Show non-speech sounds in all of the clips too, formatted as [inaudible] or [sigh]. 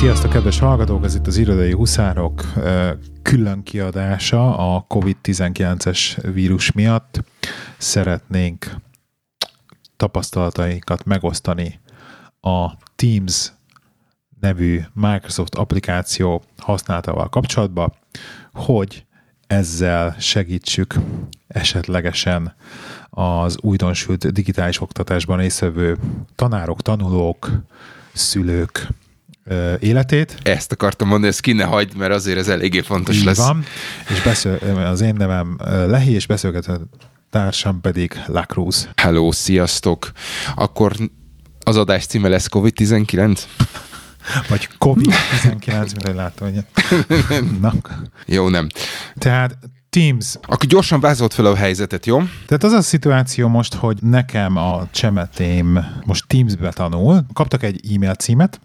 Sziasztok, kedves hallgatók! Ez itt az Irodai Huszárok külön kiadása a COVID-19-es vírus miatt. Szeretnénk tapasztalatainkat megosztani a Teams nevű Microsoft applikáció használatával kapcsolatban, hogy ezzel segítsük esetlegesen az újdonsült digitális oktatásban részvevő tanárok, tanulók, szülők életét. Ezt akartam mondani, ezt ki ne hagyd, mert azért ez eléggé fontos Így lesz. van, és beszél, az én nevem Lehi, és beszélgető társam pedig Lacruz. Hello, sziasztok! Akkor az adás címe lesz COVID-19? Vagy COVID-19, mint hogy látom, [laughs] hogy... Na. Jó, nem. Tehát Teams. Akkor gyorsan vázolt fel a helyzetet, jó? Tehát az a szituáció most, hogy nekem a csemetém most Teams-be tanul, kaptak egy e-mail címet,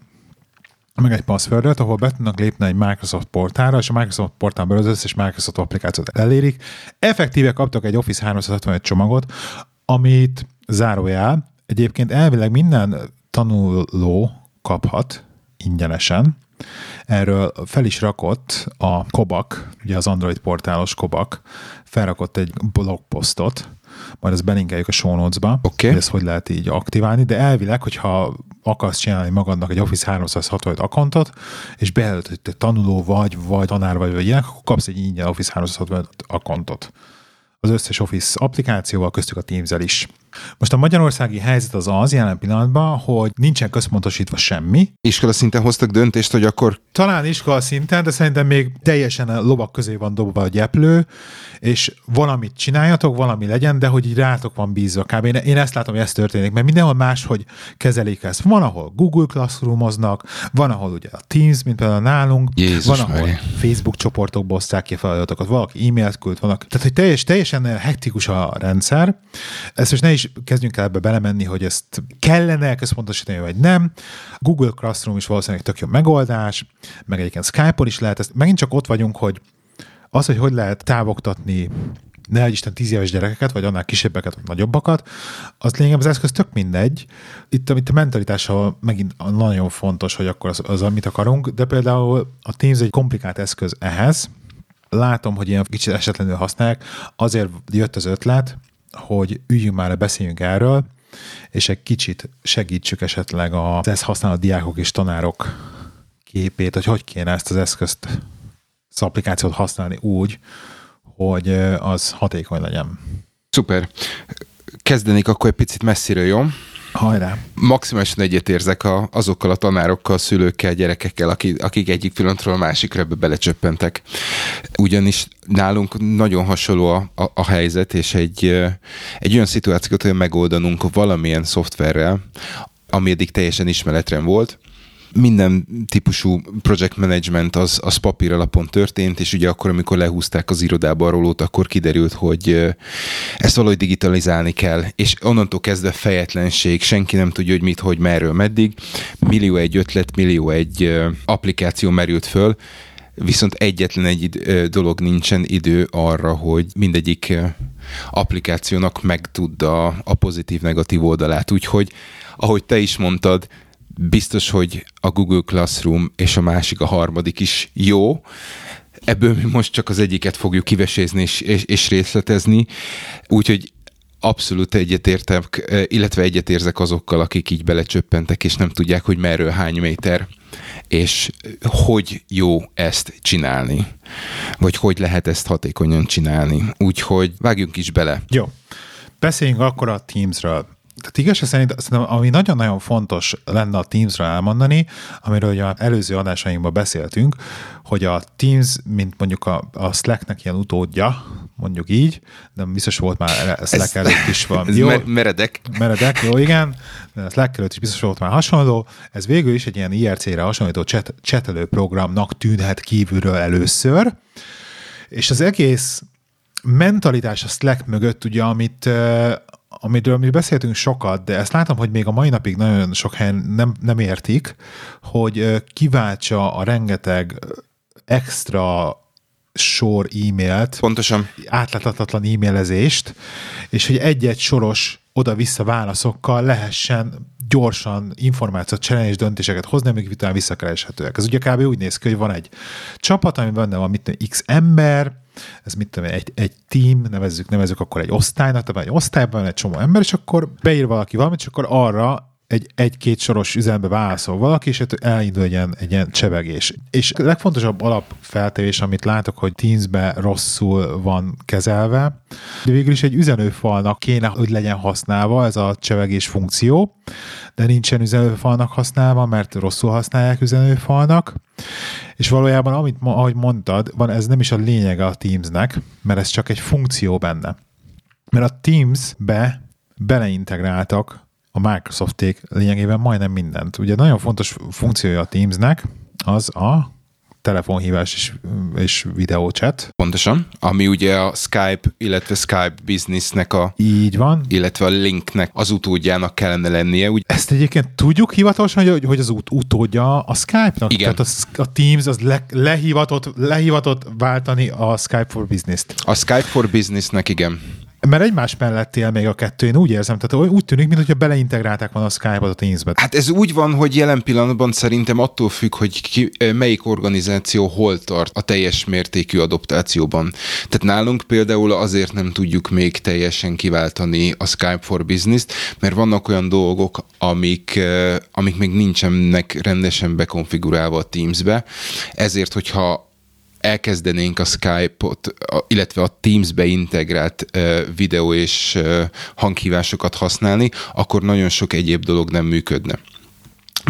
meg egy passwordot, ahol be tudnak lépni egy Microsoft portára, és a Microsoft portálban az összes Microsoft applikációt elérik. Effektíve kaptak egy Office 365 csomagot, amit zárójel, egyébként elvileg minden tanuló kaphat ingyenesen. Erről fel is rakott a Kobak, ugye az Android portálos Kobak, felrakott egy blogposztot, majd ezt belinkeljük a show notes-ba, okay. hogy ezt hogy lehet így aktiválni, de elvileg, hogyha akarsz csinálni magadnak egy Office 365 akontot, és bejelölt, hogy te tanuló vagy, vagy tanár vagy, vagy ilyen, akkor kapsz egy ingyen Office 365 akontot. Az összes Office applikációval, köztük a teams is. Most a magyarországi helyzet az az jelen pillanatban, hogy nincsen központosítva semmi. Iskola szinten hoztak döntést, hogy akkor... Talán iskola szinten, de szerintem még teljesen a lovak közé van dobva a gyeplő, és valamit csináljatok, valami legyen, de hogy így rátok van bízva. Kb. Én ezt látom, hogy ez történik, mert mindenhol máshogy kezelik ezt. Van, ahol Google Classroomoznak, van, ahol ugye a Teams, mint például nálunk, Jézus van, ahol Mária. Facebook csoportokból osztják ki feladatokat, valaki e-mailt küld, vannak. Tehát, hogy teljes, teljesen hektikus a rendszer. Ezt most ne is kezdjünk el ebbe belemenni, hogy ezt kellene központosítani, vagy nem. Google Classroom is valószínűleg tök jó megoldás, meg egyébként Skype-on is lehet. Ezt megint csak ott vagyunk, hogy az, hogy hogy lehet távoktatni ne egy Isten tíz éves gyerekeket, vagy annál kisebbeket, vagy nagyobbakat, az lényegében az eszköz tök mindegy. Itt, itt a mentalitással megint nagyon fontos, hogy akkor az, az, amit akarunk, de például a Teams egy komplikált eszköz ehhez, látom, hogy ilyen kicsit esetlenül használják, azért jött az ötlet, hogy üljünk már, beszéljünk erről, és egy kicsit segítsük esetleg az ezt használó diákok és tanárok képét, hogy hogy kéne ezt az eszközt, az applikációt használni úgy, hogy az hatékony legyen. Szuper. Kezdenék akkor egy picit messziről, jó? Hajrá! Maximálisan egyetérzek a, azokkal a tanárokkal, szülőkkel, gyerekekkel, akik, akik egyik pillanatról a másikra ebbe belecsöppentek. Ugyanis nálunk nagyon hasonló a, a, a helyzet, és egy, egy olyan szituációt kell megoldanunk valamilyen szoftverrel, ami eddig teljesen ismeretlen volt, minden típusú project management az, az papír alapon történt, és ugye akkor, amikor lehúzták az irodába a rolót, akkor kiderült, hogy ezt valahogy digitalizálni kell, és onnantól kezdve fejetlenség, senki nem tudja, hogy mit, hogy merről, meddig, millió egy ötlet, millió egy applikáció merült föl, viszont egyetlen egy dolog nincsen idő arra, hogy mindegyik applikációnak megtudda a pozitív-negatív oldalát, úgyhogy ahogy te is mondtad, biztos, hogy a Google Classroom és a másik, a harmadik is jó. Ebből mi most csak az egyiket fogjuk kivesézni és, és, és részletezni, úgyhogy abszolút egyetértek, illetve egyetérzek azokkal, akik így belecsöppentek, és nem tudják, hogy merről hány méter, és hogy jó ezt csinálni, vagy hogy lehet ezt hatékonyan csinálni. Úgyhogy vágjunk is bele. Jó. Beszéljünk akkor a Teamsről. Tehát igazság szerint szerintem, ami nagyon-nagyon fontos lenne a Teams-ra elmondani, amiről ugye előző adásainkban beszéltünk, hogy a Teams, mint mondjuk a, a Slacknek ilyen utódja, mondjuk így, de biztos volt már Slack ez, előtt is van. Ez jó, meredek. Meredek, jó, igen. De Slack előtt is biztos volt már hasonló. Ez végül is egy ilyen IRC-re hasonlító chat, csetelő programnak tűnhet kívülről először. És az egész mentalitás a Slack mögött, ugye, amit, amiről mi beszéltünk sokat, de ezt látom, hogy még a mai napig nagyon sok helyen nem, nem értik, hogy kiváltsa a rengeteg extra sor e-mailt, Pontosan. átláthatatlan e-mailezést, és hogy egy-egy soros oda-vissza válaszokkal lehessen gyorsan információt cserélni és döntéseket hozni, amik utána visszakereshetőek. Ez ugye kb. úgy néz ki, hogy van egy csapat, ami benne van, mit x ember, ez mit tudom, egy, egy team, nevezzük, nevezzük akkor egy osztálynak, tehát egy osztályban van egy csomó ember, és akkor beír valaki valamit, és akkor arra egy, egy-két soros üzenbe válaszol valaki, és elindul egy ilyen, egy ilyen csevegés. És a legfontosabb alapfeltevés, amit látok, hogy Teams-be rosszul van kezelve, de végül is egy üzenőfalnak kéne, hogy legyen használva ez a csevegés funkció, de nincsen üzenőfalnak használva, mert rosszul használják üzenőfalnak, és valójában, amit, ahogy mondtad, van, ez nem is a lényege a Teamsnek, mert ez csak egy funkció benne. Mert a Teams-be beleintegráltak a Microsofték lényegében majdnem mindent. Ugye nagyon fontos funkciója a Teamsnek az a telefonhívás és, és videóchat. Pontosan, ami ugye a Skype, illetve Skype Businessnek a... Így van. Illetve a linknek az utódjának kellene lennie. Úgy... Ezt egyébként tudjuk hivatalosan, hogy, hogy az út, utódja a Skype-nak? Igen. Tehát a, a Teams az le, lehivatott, lehivatott váltani a Skype for Business-t. A Skype for Business-nek igen. Mert egymás mellett él még a kettő, én úgy érzem, tehát úgy tűnik, mintha beleintegrálták volna a Skype-ot a Teams-be. Hát ez úgy van, hogy jelen pillanatban szerintem attól függ, hogy ki, melyik organizáció hol tart a teljes mértékű adoptációban. Tehát nálunk például azért nem tudjuk még teljesen kiváltani a Skype for Business-t, mert vannak olyan dolgok, amik, amik még nincsenek rendesen bekonfigurálva a Teams-be, ezért, hogyha elkezdenénk a Skype-ot, illetve a Teams-be integrált videó és hanghívásokat használni, akkor nagyon sok egyéb dolog nem működne.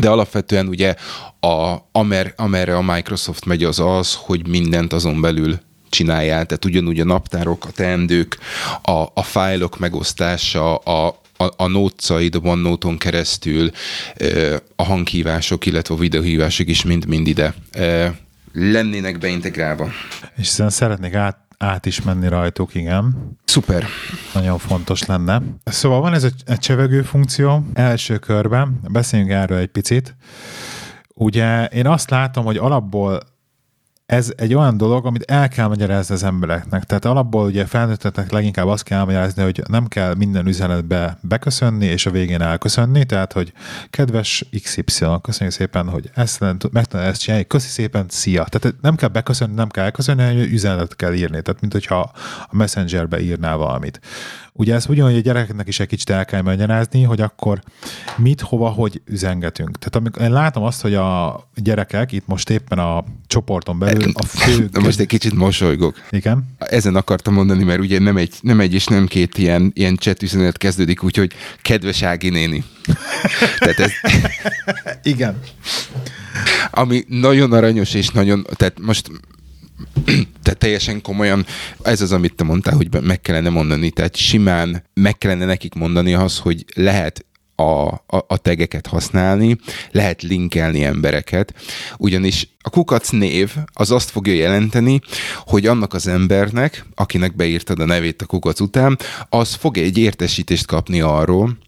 De alapvetően ugye a, amer, amerre a Microsoft megy az az, hogy mindent azon belül csinálják, tehát ugyanúgy a naptárok, a teendők, a, a fájlok megosztása, a, a, a nótcaid a OneNote-on keresztül, a hanghívások, illetve a videóhívások is mind-mind ide lennének beintegrálva. És szeretnék át, át is menni rajtuk, igen. Szuper. Nagyon fontos lenne. Szóval van ez egy, egy csevegő funkció. Első körben, beszéljünk erről egy picit. Ugye én azt látom, hogy alapból ez egy olyan dolog, amit el kell magyarázni az embereknek. Tehát alapból ugye felnőtteknek leginkább azt kell magyarázni, hogy nem kell minden üzenetbe beköszönni, és a végén elköszönni, tehát, hogy kedves XY, köszönjük szépen, hogy ezt meg ezt csinálni, köszi szépen, szia. Tehát nem kell beköszönni, nem kell elköszönni, hanem üzenetet kell írni. Tehát, mint hogyha a Messengerbe írnál valamit. Ugye ez ugyanúgy a gyerekeknek is egy kicsit el kell magyarázni, hogy akkor mit, hova, hogy üzengetünk. Tehát amikor én látom azt, hogy a gyerekek itt most éppen a csoporton belül a [laughs] fő... Na most egy kicsit mosolygok. Igen. Ezen akartam mondani, mert ugye nem egy, nem egy és nem két ilyen, ilyen chat üzenet kezdődik, úgyhogy kedves Ági néni. [laughs] tehát ez... Igen. Ami nagyon aranyos, és nagyon, tehát most tehát teljesen komolyan, ez az, amit te mondtál, hogy meg kellene mondani, tehát simán meg kellene nekik mondani az, hogy lehet a, a, a tegeket használni, lehet linkelni embereket, ugyanis a kukac név az azt fogja jelenteni, hogy annak az embernek, akinek beírtad a nevét a kukac után, az fog egy értesítést kapni arról,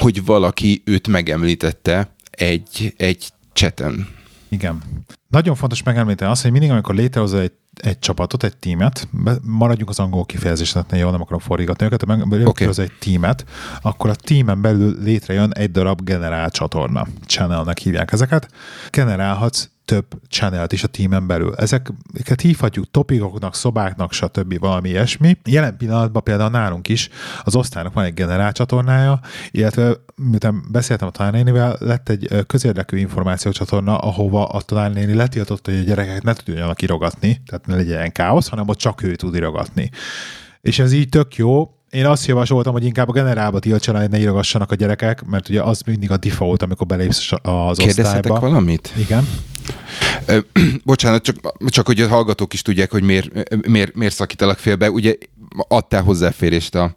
hogy valaki őt megemlítette egy, egy cseten. Igen. Nagyon fontos megemlíteni azt, hogy mindig, amikor létrehozol egy, egy csapatot, egy tímet, maradjunk az angol kifejezéset, ne jó, nem akarom forrigatni őket, de létrehozol okay. egy tímet, akkor a tímen belül létrejön egy darab generál csatorna. Channelnek hívják ezeket. Generálhatsz több channelt is a tímen belül. Ezeket hívhatjuk topikoknak, szobáknak, stb. valami ilyesmi. Jelen pillanatban például nálunk is az osztálynak van egy generál csatornája, illetve miután beszéltem a tanárnénivel, lett egy közérdekű információcsatorna, ahova a tanárnéni letiltott, hogy a gyerekek ne tudjanak irogatni, tehát ne legyen káosz, hanem ott csak ő tud irogatni. És ez így tök jó, én azt javasoltam, hogy inkább a generálba tiltsanak, hogy ne írogassanak a gyerekek, mert ugye az mindig a default, amikor belépsz az osztályba. valamit? Igen. [clears throat] Bocsánat, csak, csak hogy a hallgatók is tudják, hogy miért, miért, miért szakítalak félbe. Ugye adtál hozzáférést a,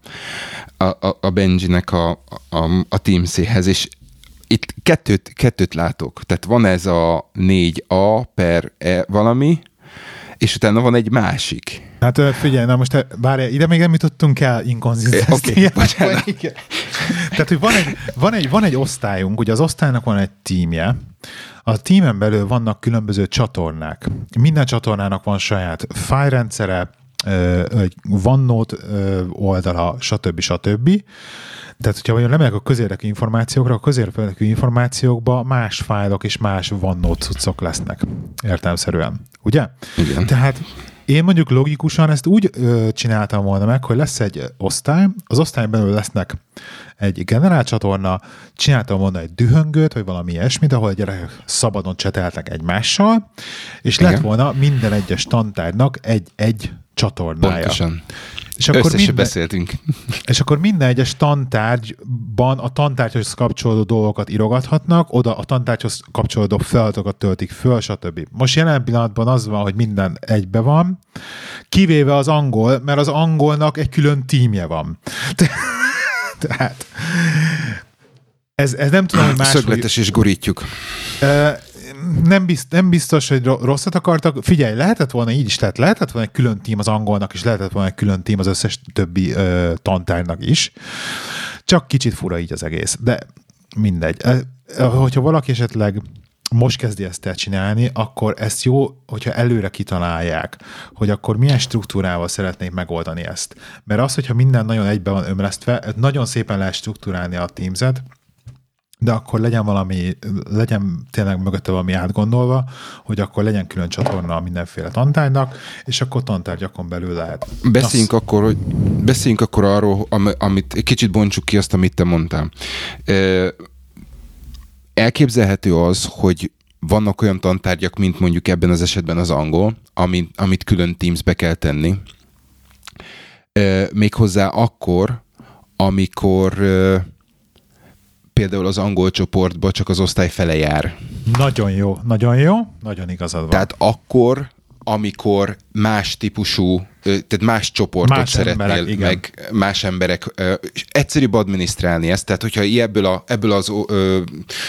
a, a Benjinek a, a, a Teams-éhez, és itt kettőt, kettőt látok. Tehát van ez a 4A per E valami, és utána van egy másik. Hát figyelj, na most bár ide még nem jutottunk el inkonzisztenciába. Okay, [laughs] Tehát, hogy van egy, van, egy, van egy osztályunk, ugye az osztálynak van egy tímje, a tímen belül vannak különböző csatornák. Minden csatornának van saját fájrendszere, egy OneNote oldala, stb. stb. Tehát, hogyha mondjuk lemegyek a közérdekű információkra, a közérdekű információkban más fájlok és más OneNote cuccok lesznek értelmszerűen. Ugye? Igen. Tehát én mondjuk logikusan ezt úgy ö, csináltam volna meg, hogy lesz egy osztály, az osztályon belül lesznek egy generálcsatorna, csináltam volna egy dühöngőt, vagy valami ilyesmit, ahol a gyerekek szabadon cseteltek egymással, és Igen. lett volna minden egyes tantárgynak egy-egy csatornája. Pontosan. És Akkor akkor, Össze minden... beszéltünk. [laughs] és akkor minden egyes tantárgyban a tantárgyhoz kapcsolódó dolgokat írogathatnak, oda a tantárgyhoz kapcsolódó feladatokat töltik föl, stb. Most jelen pillanatban az van, hogy minden egybe van, kivéve az angol, mert az angolnak egy külön tímje van. Te- [laughs] Tehát ez, ez nem tudom, hogy más Szögletes és gorítjuk. Nem, bizt, nem biztos, hogy ro- rosszat akartak. Figyelj, lehetett volna így is, tehát lehetett volna egy külön tím az angolnak, és lehetett volna egy külön tím az összes többi ö, tantárnak is. Csak kicsit fura így az egész, de mindegy. Hogyha valaki esetleg most kezdi ezt el csinálni, akkor ezt jó, hogyha előre kitalálják, hogy akkor milyen struktúrával szeretnék megoldani ezt. Mert az, hogyha minden nagyon egybe van ömlesztve, nagyon szépen lehet struktúrálni a Teams-et, de akkor legyen valami, legyen tényleg mögötte valami átgondolva, hogy akkor legyen külön csatorna mindenféle tantárgynak, és akkor tantárgyakon belül lehet. Beszéljünk akkor, hogy beszéljünk akkor arról, am- amit egy kicsit bontsuk ki azt, amit te mondtál. Elképzelhető az, hogy vannak olyan tantárgyak, mint mondjuk ebben az esetben az angol, amit, amit külön Teamsbe kell tenni. Méghozzá akkor, amikor például az angol csoportba csak az osztály fele jár. Nagyon jó, nagyon jó, nagyon igazad van. Tehát akkor, amikor más típusú, tehát más csoportot Más szeretnél, emberek, igen. meg más emberek, és egyszerűbb adminisztrálni ezt, tehát hogyha ebből, a, ebből az ö,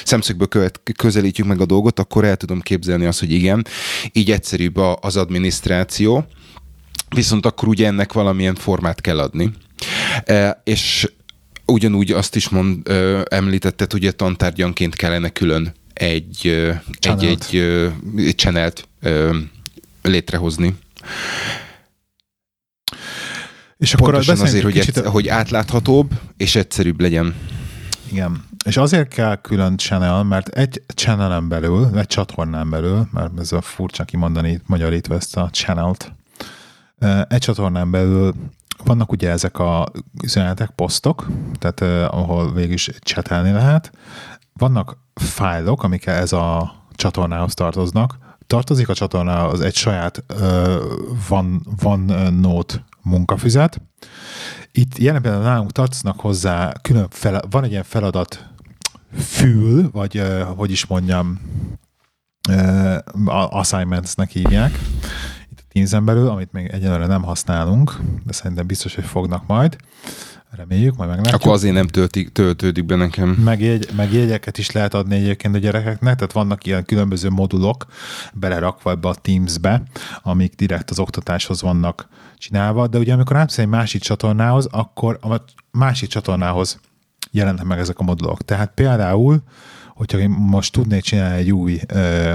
szemszögből követ, közelítjük meg a dolgot, akkor el tudom képzelni azt, hogy igen, így egyszerűbb az adminisztráció, viszont akkor ugye ennek valamilyen formát kell adni. E, és ugyanúgy azt is mond, ö, említetted, hogy a tantárgyanként kellene külön egy, ö, egy, egy, ö, egy channelt ö, létrehozni. és akkor Pontosan azért, hogy, kicsit, egy, hogy átláthatóbb és egyszerűbb legyen. Igen. És azért kell külön channel, mert egy channelen belül, egy csatornán belül, mert ez a furcsa kimondani magyarítva ezt a channelt, egy csatornán belül vannak ugye ezek a üzenetek, posztok, tehát eh, ahol végül is csetelni lehet. Vannak fájlok, amik ez a csatornához tartoznak. Tartozik a csatornához egy saját uh, van, van note munkafüzet, itt jelen pillanatban nálunk tartoznak hozzá külön fel, van egy ilyen feladat fül, vagy uh, hogy is mondjam, uh, assignmentsnek hívják Teams-en belül, amit még egyelőre nem használunk, de szerintem biztos, hogy fognak majd. Reméljük, majd meglátjuk. Akkor azért nem töltik, töltődik be nekem. Megjegy, megjegyeket is lehet adni egyébként a gyerekeknek, tehát vannak ilyen különböző modulok belerakva ebbe a Teams-be, amik direkt az oktatáshoz vannak csinálva, de ugye amikor átmész egy másik csatornához, akkor a másik csatornához jelennek meg ezek a modulok. Tehát például, hogyha én most tudnék csinálni egy új ö,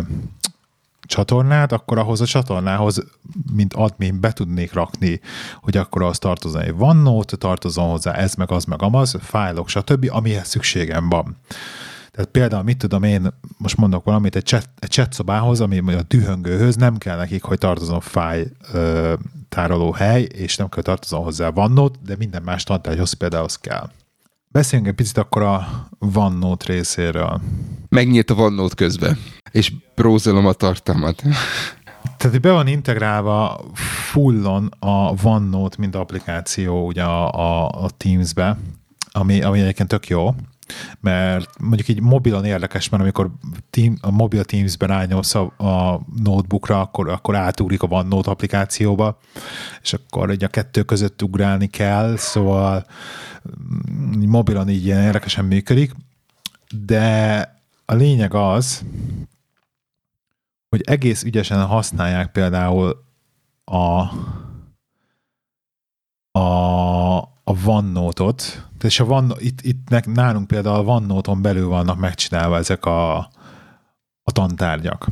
csatornát, akkor ahhoz a csatornához, mint admin be tudnék rakni, hogy akkor az tartozom egy OneNote, tartozom hozzá ez, meg az, meg amaz, fájlok, stb., amihez szükségem van. Tehát például, mit tudom én, most mondok valamit, egy chat, egy chat szobához, ami a dühöngőhöz nem kell nekik, hogy tartozom fáj ö, tároló hely, és nem kell tartozom hozzá OneNote, de minden más tantárgyhoz például az kell. Beszéljünk egy picit akkor a OneNote részéről. Megnyílt a OneNote közben, és brózolom a tartalmat. Tehát be van integrálva fullon a OneNote, mint applikáció ugye a, a, a Teams-be, ami, ami egyébként tök jó, mert mondjuk így mobilon érdekes, mert amikor team, a mobil Teams-ben rányomsz a, a notebookra, akkor, akkor átugrik a OneNote applikációba, és akkor így a kettő között ugrálni kell, szóval mm, mobilon így ilyen érdekesen működik, de a lényeg az, hogy egész ügyesen használják például a a, a OneNote-ot, és a One, itt, itt nek- nálunk például a OneNote-on belül vannak megcsinálva ezek a, a tantárgyak.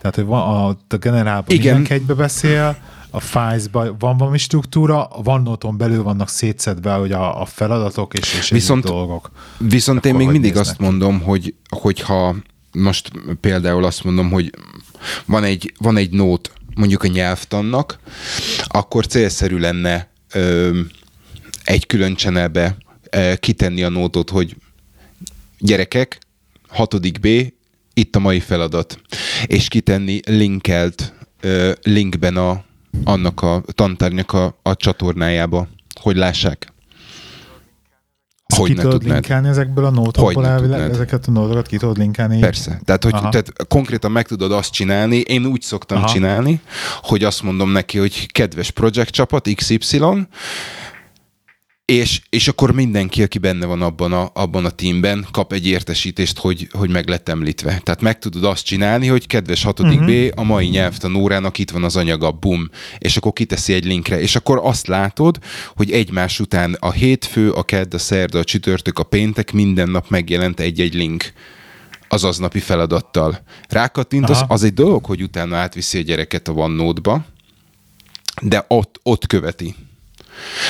Tehát, hogy van, a, a generálban Igen. mindenki egybe beszél, a Files-ban van valami struktúra, a OneNote-on belül vannak szétszedve hogy a, a feladatok és, és viszont, dolgok. Viszont Akkor én még mindig azt ki? mondom, hogy hogyha most például azt mondom, hogy van egy, van egy nót mondjuk a nyelvtannak, akkor célszerű lenne ö, egy külön channelbe ö, kitenni a nótot, hogy gyerekek, hatodik B, itt a mai feladat, és kitenni linkelt ö, linkben a, annak a tantárnak a, a csatornájába, hogy lássák. Hogy ki tudod tudnád? linkelni ezekből a nótokból elvileg, ezeket a nótokat ki tudod linkelni? Persze. Tehát, hogy tehát konkrétan meg tudod azt csinálni, én úgy szoktam Aha. csinálni, hogy azt mondom neki, hogy kedves projekt csapat XY, és, és akkor mindenki, aki benne van abban a, abban a teamben, kap egy értesítést, hogy, hogy meg lett említve. Tehát meg tudod azt csinálni, hogy kedves hatodik uh-huh. B, a mai nyelvtanórának itt van az anyaga, bum, és akkor kiteszi egy linkre, és akkor azt látod, hogy egymás után a hétfő, a kedd, a szerda, a csütörtök, a péntek minden nap megjelent egy-egy link az aznapi feladattal. Rákattintasz, az egy dolog, hogy utána átviszi a gyereket a OneNote-ba, de ott, ott követi.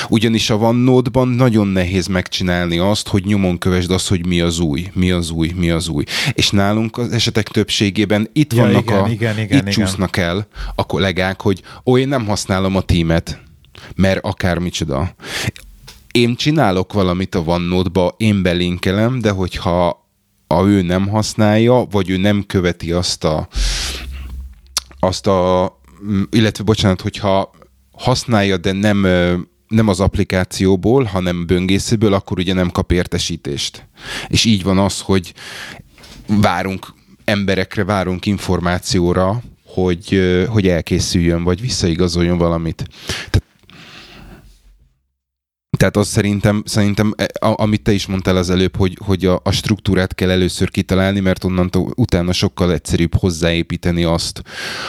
Ugyanis a OneNote-ban nagyon nehéz megcsinálni azt, hogy nyomon kövesd azt, hogy mi az új, mi az új, mi az új. És nálunk az esetek többségében itt ja, vannak igen, a, igen, igen, itt igen. csúsznak el a kollégák, hogy ó, én nem használom a tímet, mert akármicsoda. Én csinálok valamit a OneNote-ba, én belinkelem, de hogyha a ő nem használja, vagy ő nem követi azt a azt a illetve bocsánat, hogyha használja, de nem nem az applikációból, hanem böngészőből, akkor ugye nem kap értesítést. És így van az, hogy várunk emberekre, várunk információra, hogy, hogy elkészüljön, vagy visszaigazoljon valamit. Tehát tehát az szerintem, szerintem e, amit te is mondtál az előbb, hogy, hogy a, a struktúrát kell először kitalálni, mert onnantól utána sokkal egyszerűbb hozzáépíteni azt,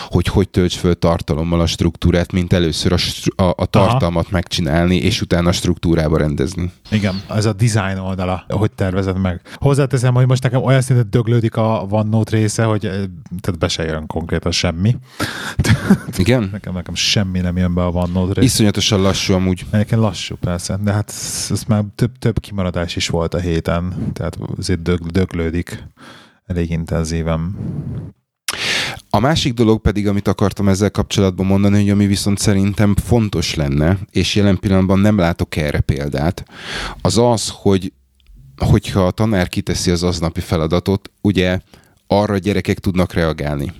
hogy hogy tölts föl tartalommal a struktúrát, mint először a, a, a tartalmat Aha. megcsinálni, és utána a struktúrába rendezni. Igen, ez a design oldala, hogy tervezed meg. Hozzáteszem, hogy most nekem olyan szinten döglődik a OneNote része, hogy eh, tehát be se jön konkrétan semmi. Igen? nekem, nekem semmi nem jön be a OneNote része. Iszonyatosan lassú amúgy. Egyébként lassú, persze de hát ez már több, több kimaradás is volt a héten, tehát azért dög, döglődik elég intenzíven. A másik dolog pedig, amit akartam ezzel kapcsolatban mondani, hogy ami viszont szerintem fontos lenne, és jelen pillanatban nem látok erre példát, az az, hogy hogyha a tanár kiteszi az aznapi feladatot, ugye arra a gyerekek tudnak reagálni.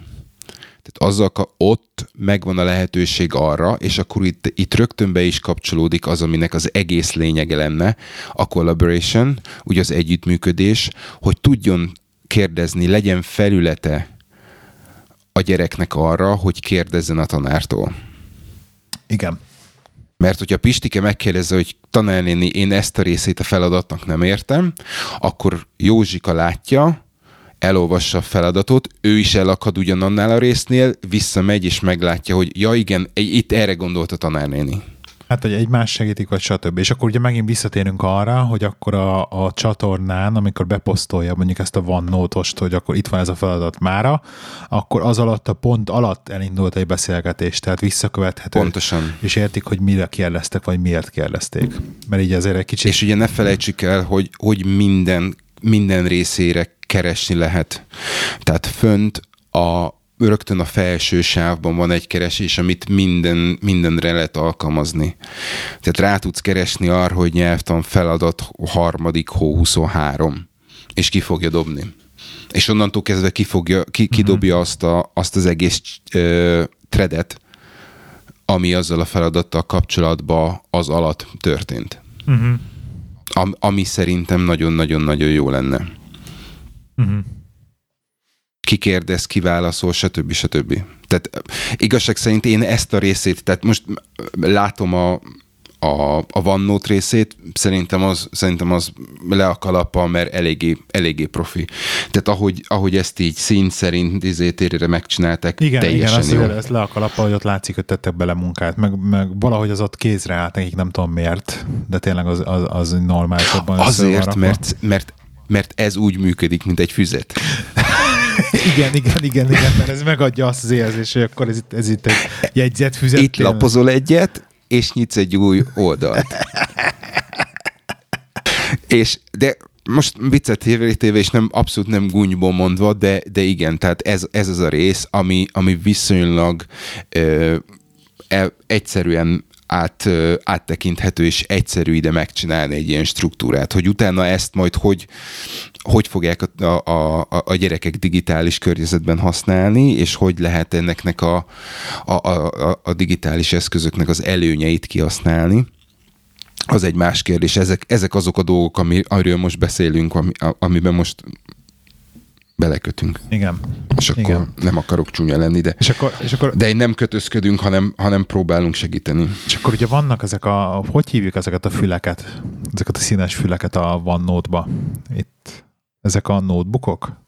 Tehát azzal ott megvan a lehetőség arra, és akkor itt, itt rögtön be is kapcsolódik az, aminek az egész lényege lenne, a collaboration, ugye az együttműködés, hogy tudjon kérdezni, legyen felülete a gyereknek arra, hogy kérdezzen a tanártól. Igen. Mert hogyha Pistike megkérdezze, hogy tanárnéni, én ezt a részét a feladatnak nem értem, akkor Józsika látja, elolvassa a feladatot, ő is elakad ugyanannál a résznél, visszamegy és meglátja, hogy ja igen, itt erre gondolt a tanárnéni. Hát, hogy egymás segítik, vagy stb. És akkor ugye megint visszatérünk arra, hogy akkor a, a csatornán, amikor beposztolja mondjuk ezt a OneNote-ost, hogy akkor itt van ez a feladat mára, akkor az alatt a pont alatt elindult egy beszélgetés, tehát visszakövethető. Pontosan. És értik, hogy mire kérdeztek, vagy miért kérdezték. Mert így ezért egy kicsit... És ugye ne felejtsük el, hogy, hogy minden, minden részére keresni lehet. Tehát fönt a rögtön a felső sávban van egy keresés, amit minden, mindenre lehet alkalmazni. Tehát rá tudsz keresni arra, hogy nyelvtan feladat harmadik hó 23, és ki fogja dobni. És onnantól kezdve ki fogja, ki, kidobja mhm. azt, a, azt az egész ö, tredet, ami azzal a feladattal kapcsolatban az alatt történt. Uh-huh. Am, ami szerintem nagyon-nagyon-nagyon jó lenne. Uh-huh. Ki kérdez, ki válaszol, stb. stb. Tehát igazság szerint én ezt a részét, tehát most látom a, a, a OneNote részét, szerintem az, szerintem az le a kalappal, mert eléggé, eléggé profi. Tehát ahogy, ahogy ezt így szín szerint izétérére megcsinálták, igen, teljesen igen, jó. Igen, ez le a kalappal, hogy ott látszik, hogy tettek bele munkát, meg, meg valahogy az ott kézre állt, nekik nem tudom miért, de tényleg az, az, az normálisabban Azért, mert, mert mert ez úgy működik, mint egy füzet. igen, igen, igen, igen, mert ez megadja azt az érzést, hogy akkor ez itt, ez itt egy jegyzetfüzet. Itt lapozol egyet, és nyitsz egy új oldalt. és, de most viccet téve, és nem, abszolút nem gúnyból mondva, de, de igen, tehát ez, ez az a rész, ami, ami viszonylag ö, e, egyszerűen át, áttekinthető és egyszerű ide megcsinálni egy ilyen struktúrát, hogy utána ezt majd hogy, hogy fogják a, a, a, a gyerekek digitális környezetben használni, és hogy lehet ennek a, a, a, a digitális eszközöknek az előnyeit kihasználni az egy más kérdés. Ezek, ezek azok a dolgok, ami, amiről most beszélünk, ami, amiben most belekötünk. Igen. És akkor Igen. nem akarok csúnya lenni, de, és akkor, és akkor, de nem kötözködünk, hanem, hanem próbálunk segíteni. És akkor ugye vannak ezek a, hogy hívjuk ezeket a füleket, ezeket a színes füleket a OneNote-ba? Itt ezek a notebookok?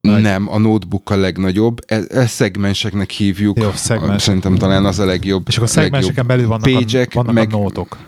Nagy. Nem, a notebook a legnagyobb. Ez, ez szegmenseknek hívjuk. Jó, szegmens. Szerintem talán az a legjobb. És akkor a szegmenseken belül vannak, Page-ek, a, vannak meg, a nótok.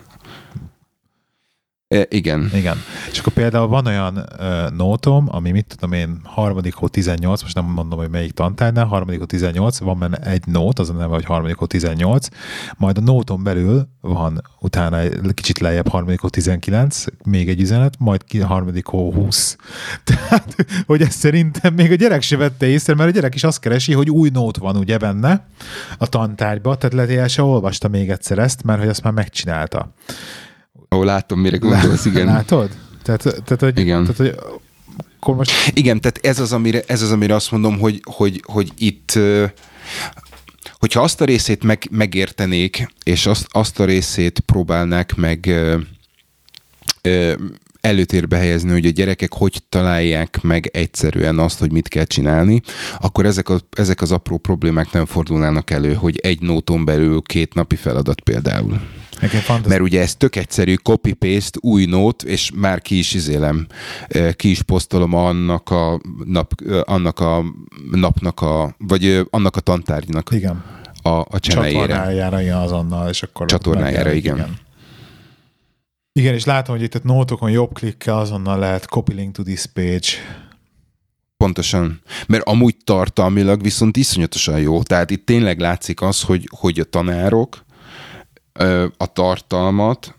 E, igen. Igen. És akkor például van olyan uh, nótom, ami mit tudom én, harmadik hó 18, most nem mondom, hogy melyik tantárnál, harmadik hó 18, van benne egy nót, az a neve, hogy harmadik hó 18, majd a nóton belül van utána egy kicsit lejjebb harmadik hó 19, még egy üzenet, majd ki harmadik hó 20. [laughs] Tehát, hogy ezt szerintem még a gyerek se vette észre, mert a gyerek is azt keresi, hogy új nót van ugye benne a tantárgyba, tehát lehet, hogy el se olvasta még egyszer ezt, mert hogy azt már megcsinálta. Ó, látom, mire gondolsz, igen. [laughs] Látod? Tehát, tehát, hogy, igen. Tehát, hogy akkor most... Igen, tehát ez az, amire, ez az, amire azt mondom, hogy, hogy, hogy itt hogyha azt a részét meg, megértenék, és azt, azt a részét próbálnák meg előtérbe helyezni, hogy a gyerekek hogy találják meg egyszerűen azt, hogy mit kell csinálni, akkor ezek, a, ezek az apró problémák nem fordulnának elő, hogy egy nóton belül két napi feladat például. Mert ugye ez tök egyszerű, copy-paste, új nót, és már ki is izélem, ki is posztolom annak a, nap, annak a napnak a, vagy annak a tantárgynak igen. a, a csemeljére. Csatornájára igen, azonnal, és akkor... Csatornájára, igen. igen. Igen, és látom, hogy itt a nótokon jobb klikkel azonnal lehet copy link to this page. Pontosan. Mert amúgy tartalmilag viszont iszonyatosan jó. Tehát itt tényleg látszik az, hogy, hogy a tanárok a tartalmat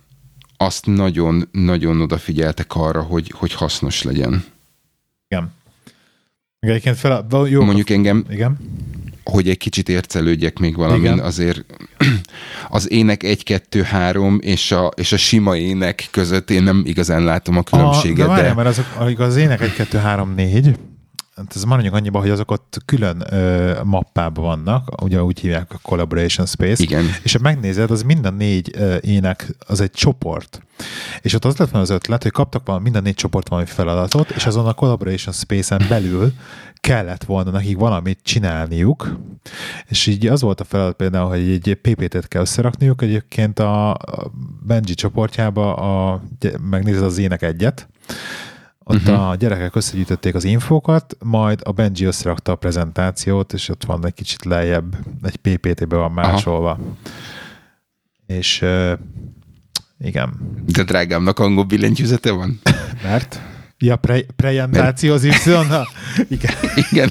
azt nagyon-nagyon odafigyeltek arra, hogy, hogy hasznos legyen. Igen. Egyébként fel, jó, Mondjuk engem, igen. Hogy egy kicsit ércelődjek még valamin, igen. azért [clears throat] az ének 1-2-3 és a, és a sima ének között én nem igazán látom a különbséget. A, de, várjál, de... mert azok, az ének 1-2-3-4, Hát ez maradjunk annyiba, hogy azok ott külön ö, mappában vannak, ugye úgy hívják a Collaboration Space, Igen. és ha megnézed, az minden négy ö, ének, az egy csoport. És ott az lett volna az ötlet, hogy kaptak valami, minden négy csoport valami feladatot, és azon a Collaboration Space-en belül kellett volna nekik valamit csinálniuk, és így az volt a feladat például, hogy egy PPT-t kell összerakniuk, egyébként a Benji csoportjába a, megnézed az ének egyet, ott uh-huh. a gyerekek összegyűjtötték az infókat, majd a Benji összerakta a prezentációt, és ott van egy kicsit lejjebb, egy PPT-be van másolva. Aha. És uh, igen. De drágámnak angol billentyűzete van? Mert? Ja, pre, prezentáció az y [laughs] Igen. igen.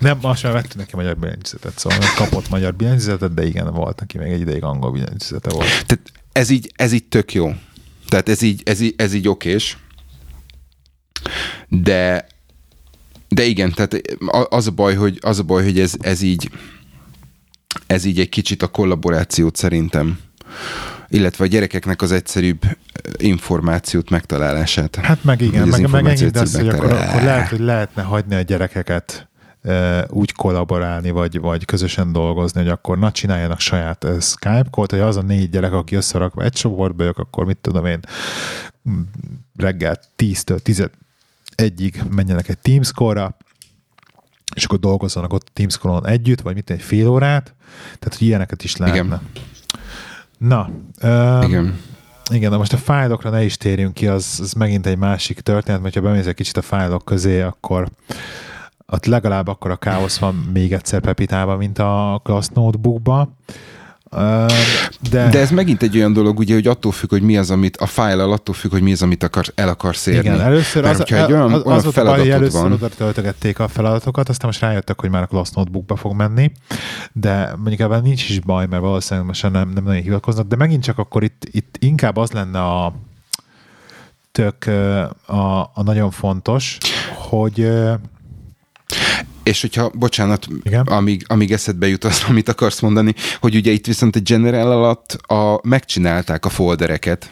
Nem, most már vettünk neki magyar billentyűzetet, szóval kapott magyar billentyűzetet, de igen, volt neki még egy ideig angol billentyűzete volt. Tehát ez így, ez így tök jó. Tehát ez így, ez így, ez így okés. De, de igen, tehát az a baj, hogy, az a baj, hogy ez, ez így ez így egy kicsit a kollaborációt szerintem illetve a gyerekeknek az egyszerűbb információt megtalálását. Hát meg igen, meg, meg megint az, hogy akkor, akkor lehet, hogy lehetne hagyni a gyerekeket úgy kollaborálni, vagy, vagy közösen dolgozni, hogy akkor na csináljanak saját Skype kód, hogy az a négy gyerek, aki összerakva egy csoportba, ők akkor mit tudom én, reggel 10-től egyig menjenek egy Teams-korra, és akkor dolgozzanak ott Teams-koron együtt, vagy mit egy fél órát, tehát hogy ilyeneket is lehetne. Igen. Na, um, Igen. Igen, de most a fájlokra ne is térjünk ki, az, az megint egy másik történet, mert ha bemész egy kicsit a fájlok közé, akkor ott legalább akkor a káosz van még egyszer Pepitában, mint a Class Notebookba. De, de ez megint egy olyan dolog, ugye, hogy attól függ, hogy mi az, amit a file attól függ, hogy mi az, amit akar, el akarsz érni. Igen, először Mert, az, egy olyan, az, olyan az feladatod baj, először van. oda töltögették a feladatokat, aztán most rájöttek, hogy már a Class Notebookba fog menni, de mondjuk ebben nincs is baj, mert valószínűleg most nem, nem nagyon hivatkoznak, de megint csak akkor itt, itt inkább az lenne a tök a, a nagyon fontos, hogy és hogyha, bocsánat, Igen? Amíg, amíg eszedbe jut az, [laughs] amit akarsz mondani, hogy ugye itt viszont egy general alatt a, megcsinálták a foldereket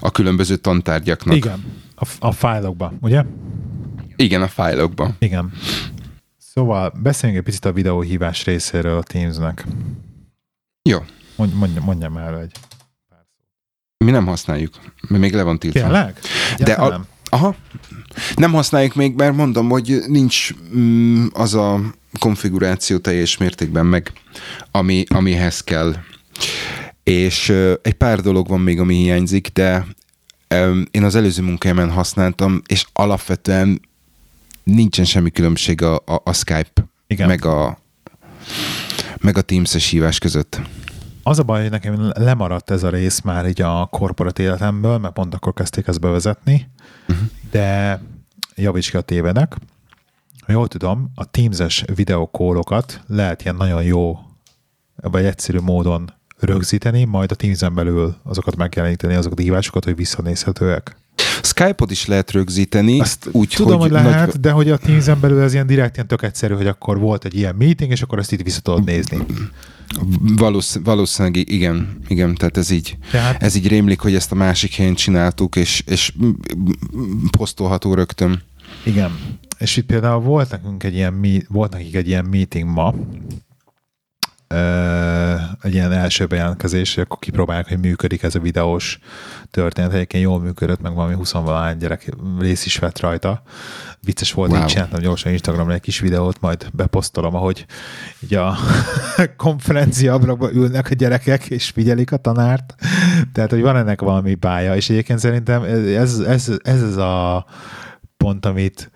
a különböző tantárgyaknak. Igen, a, a fájlokba, ugye? Igen, a fájlokba. Igen. Szóval beszéljünk egy picit a videóhívás részéről a Teamsnek. Jó. Mondj, mondj, mondjam el egy. Mi nem használjuk, mert még le van tiltva. Tényleg? De a, Aha. Nem használjuk még, mert mondom, hogy nincs mm, az a konfiguráció teljes mértékben meg, ami, amihez kell. És uh, egy pár dolog van még, ami hiányzik, de um, én az előző munkájában használtam, és alapvetően nincsen semmi különbség a, a, a Skype Igen. meg a meg a Teams-es hívás között. Az a baj, hogy nekem lemaradt ez a rész már így a korporat életemből, mert pont akkor kezdték ezt bevezetni, uh-huh. de javíts ki a tévedek. Ha jól tudom, a Teams-es videokólokat lehet ilyen nagyon jó, vagy egyszerű módon rögzíteni, majd a Teams-en belül azokat megjeleníteni, azokat a hívásokat, hogy visszanézhetőek. Skype-ot is lehet rögzíteni. Azt úgy, tudom, hogy, hogy lehet, nagy... de hogy a Teams-en belül ez ilyen direkt, ilyen tök egyszerű, hogy akkor volt egy ilyen meeting, és akkor ezt itt vissza tudod nézni. Valósz, valószínűleg igen, igen, tehát ez így, tehát... ez így rémlik, hogy ezt a másik helyen csináltuk, és, és posztolható rögtön. Igen, és itt például volt nekünk egy ilyen, volt nekik egy ilyen meeting ma, egy ilyen első bejelentkezés, hogy akkor kipróbálják, hogy működik ez a videós történet. Egyébként jól működött, meg valami 20 valahány gyerek rész is vett rajta. Vicces volt, wow. így csináltam gyorsan Instagramra egy kis videót, majd beposztolom, ahogy így a [laughs] konferencia ablakban ülnek a gyerekek, és figyelik a tanárt. Tehát, hogy van ennek valami bája, és egyébként szerintem ez, ez, ez, ez a pont, amit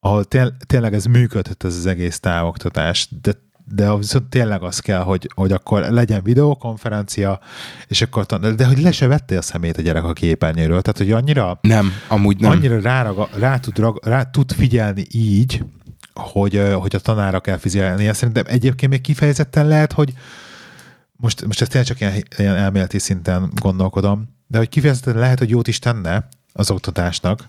ahol tényleg ez működhet ez az egész távoktatás, de de viszont tényleg az kell, hogy, hogy akkor legyen videokonferencia, és akkor, de hogy le se vette a szemét a gyerek a képernyőről, tehát hogy annyira nem, amúgy nem. Annyira rá, rá, tud, rá tud figyelni így, hogy, hogy a tanára kell figyelni. Szerintem egyébként még kifejezetten lehet, hogy most, most ezt tényleg csak ilyen, ilyen elméleti szinten gondolkodom, de hogy kifejezetten lehet, hogy jót is tenne az oktatásnak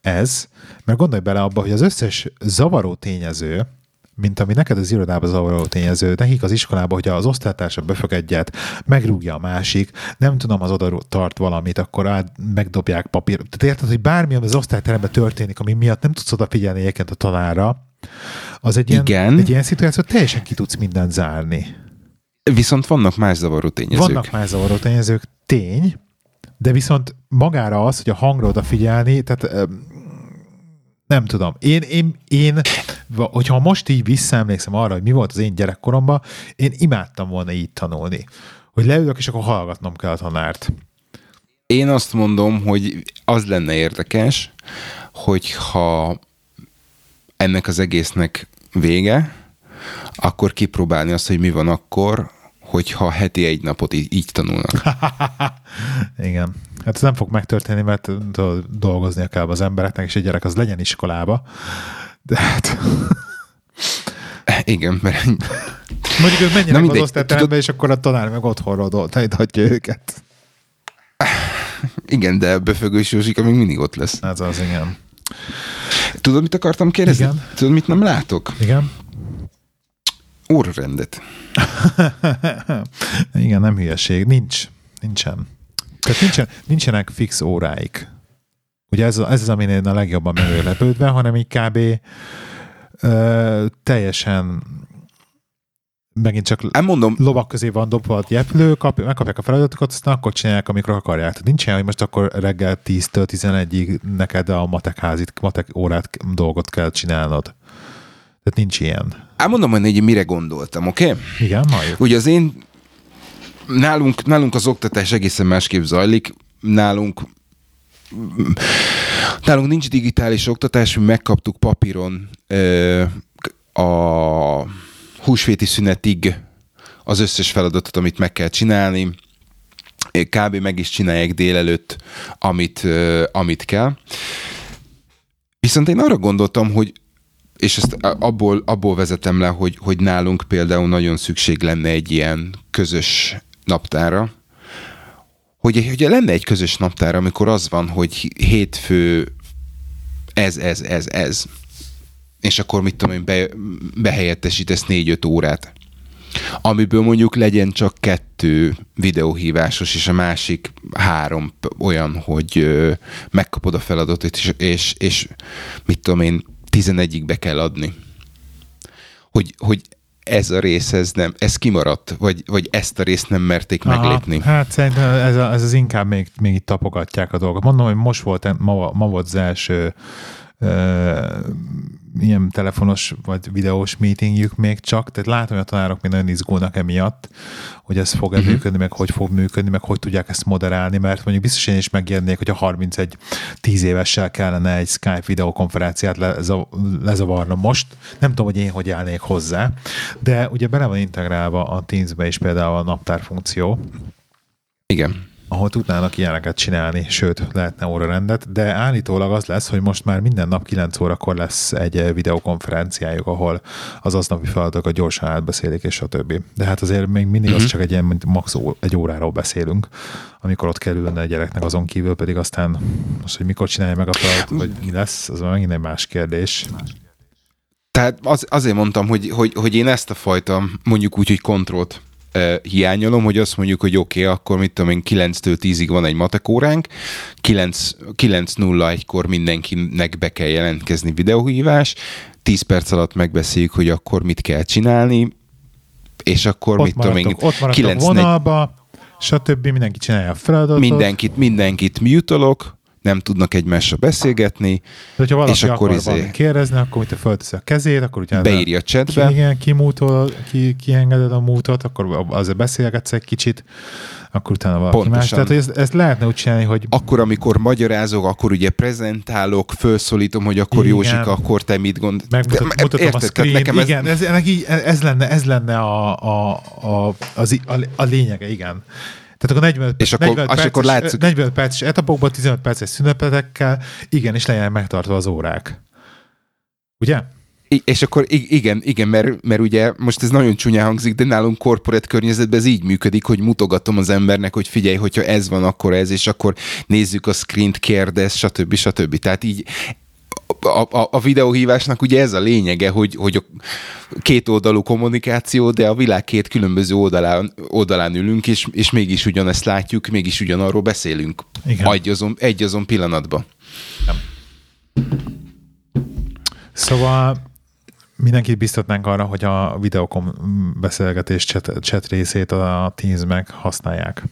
ez, mert gondolj bele abba, hogy az összes zavaró tényező, mint ami neked az irodába zavaró tényező, nekik az iskolába, hogy az osztálytársa befög egyet, megrúgja a másik, nem tudom, az oda tart valamit, akkor át megdobják papír. Tehát érted, hogy bármi, ami az osztályteremben történik, ami miatt nem tudsz odafigyelni egyébként a tanára, az egy ilyen, Igen. egy ilyen szituáció, teljesen ki tudsz mindent zárni. Viszont vannak más zavaró tényezők. Vannak más zavaró tényezők, tény, de viszont magára az, hogy a hangra odafigyelni, tehát nem tudom. Én, én, én, hogyha most így visszaemlékszem arra, hogy mi volt az én gyerekkoromban, én imádtam volna így tanulni. Hogy leülök, és akkor hallgatnom kell a tanárt. Én azt mondom, hogy az lenne érdekes, hogyha ennek az egésznek vége, akkor kipróbálni azt, hogy mi van akkor, hogyha heti egy napot így, így tanulnak. [laughs] Igen. Hát ez nem fog megtörténni, mert dolgoznia kell az embereknek, és egy gyerek az legyen iskolába. De hát... [laughs] Igen, mert... Mondjuk ők menjenek mindegy, az osztályterembe, tudod... és akkor a tanár meg otthonról taníthatja őket. [laughs] Igen, de befögős Józsika még mindig ott lesz. Ez az, igen. Tudod, mit akartam kérdezni? Igen. Tudod, mit nem látok? Igen. Órarendet. [laughs] igen, nem hülyeség. Nincs. Nincsen. Tehát nincsen, nincsenek fix óráik. Ugye ez, ez az, amin én a legjobban meglepődve, hanem így kb. Ö, teljesen megint csak Nem mondom. lovak közé van dobva a jeplő, kap, megkapják a feladatokat, aztán akkor csinálják, amikor akarják. Tehát nincsen, hogy most akkor reggel 10-től 11-ig neked a matek házit, matek órát dolgot kell csinálnod. Tehát nincs ilyen. Elmondom, hogy mire gondoltam, oké? Okay? Igen, majd. Ugye az én nálunk, nálunk az oktatás egészen másképp zajlik. Nálunk nálunk nincs digitális oktatás, mi megkaptuk papíron ö, a húsvéti szünetig az összes feladatot, amit meg kell csinálni, kb. meg is csinálják délelőtt, amit, amit kell. Viszont én arra gondoltam, hogy és ezt abból, abból vezetem le, hogy, hogy nálunk például nagyon szükség lenne egy ilyen közös naptára, hogy, hogy lenne egy közös naptár, amikor az van, hogy hétfő ez, ez, ez, ez, és akkor mit tudom én, be, behelyettesítesz négy-öt órát. Amiből mondjuk legyen csak kettő videóhívásos, és a másik három olyan, hogy megkapod a feladatot, és, és, és mit tudom én, tizenegyig be kell adni. Hogy, hogy ez a rész, ez nem, ez kimaradt, vagy, vagy ezt a részt nem merték Aha, meglépni. Hát szerintem ez, a, ez az inkább még, még itt tapogatják a dolgot. Mondom, hogy most volt, ma, ma volt az első ilyen telefonos vagy videós meetingjük még csak, tehát látom, hogy a tanárok még nagyon izgulnak emiatt, hogy ez fog uh-huh. működni, meg hogy fog működni, meg hogy tudják ezt moderálni, mert mondjuk biztos én is megérnék, hogy a 31 10 évessel kellene egy Skype videokonferenciát lezavarnom most. Nem tudom, hogy én hogy állnék hozzá, de ugye bele van integrálva a Teams-be is például a naptár funkció. Igen ahol tudnának ilyeneket csinálni, sőt, lehetne órarendet, de állítólag az lesz, hogy most már minden nap 9 órakor lesz egy eh, videokonferenciájuk, ahol az aznapi feladatokat gyorsan átbeszélik, és a többi. De hát azért még mindig uh-huh. az mhm. csak egy ilyen, mint max egy óráról beszélünk, amikor ott kell ülni a gyereknek, azon kívül pedig aztán most, hogy mikor csinálja meg a feladatot, vagy mi lesz, az már megint egy más kérdés. Tehát az, azért mondtam, hogy, hogy, hogy én ezt a fajta, mondjuk úgy, hogy kontrollt hiányolom, hogy azt mondjuk, hogy oké, okay, akkor mit tudom én, 9-től 10-ig van egy matekóránk, 9.01-kor mindenkinek be kell jelentkezni videóhívás, 10 perc alatt megbeszéljük, hogy akkor mit kell csinálni, és akkor ott mit tudom én, ott 9 vonalba, stb. mindenki csinálja a feladatot. Mindenkit, mindenkit mutolok, nem tudnak egymásra beszélgetni. De hogyha valaki és akkor akar izé... kérdezni, akkor te fölteszi a kezét, akkor utána beírja a chatbe. Ki, igen, kimútol, ki, kiengeded a mútot, akkor azért beszélgetsz egy kicsit, akkor utána valaki Pontosan. más. Tehát ezt, ezt lehetne úgy csinálni, hogy... Akkor, amikor magyarázok, akkor ugye prezentálok, felszólítom, hogy akkor igen. Józsika, akkor te mit gond... Megmutatom a screen, nekem ez... igen, ez, ez, ez, lenne, ez lenne a, a, a, az, a, a lényege, igen. Tehát akkor 40, és akkor, 45, perces, akkor látszik... 45 perces etapokban, 15 perces szünepetekkel, igen, és legyen megtartva az órák. Ugye? I- és akkor igen, igen, mert, mert ugye most ez nagyon csúnya hangzik, de nálunk korporát környezetben ez így működik, hogy mutogatom az embernek, hogy figyelj, hogyha ez van, akkor ez, és akkor nézzük a screen kérdez, stb. stb. Tehát így a, a, a videóhívásnak ugye ez a lényege, hogy, hogy a két oldalú kommunikáció, de a világ két különböző oldalán, oldalán ülünk, és, és mégis ugyanezt látjuk, mégis ugyanarról beszélünk. Igen. Egy azon, egy azon pillanatban. Igen. Szóval mindenkit biztatnánk arra, hogy a videokom beszélgetés chat, chat részét a Teams meg használják.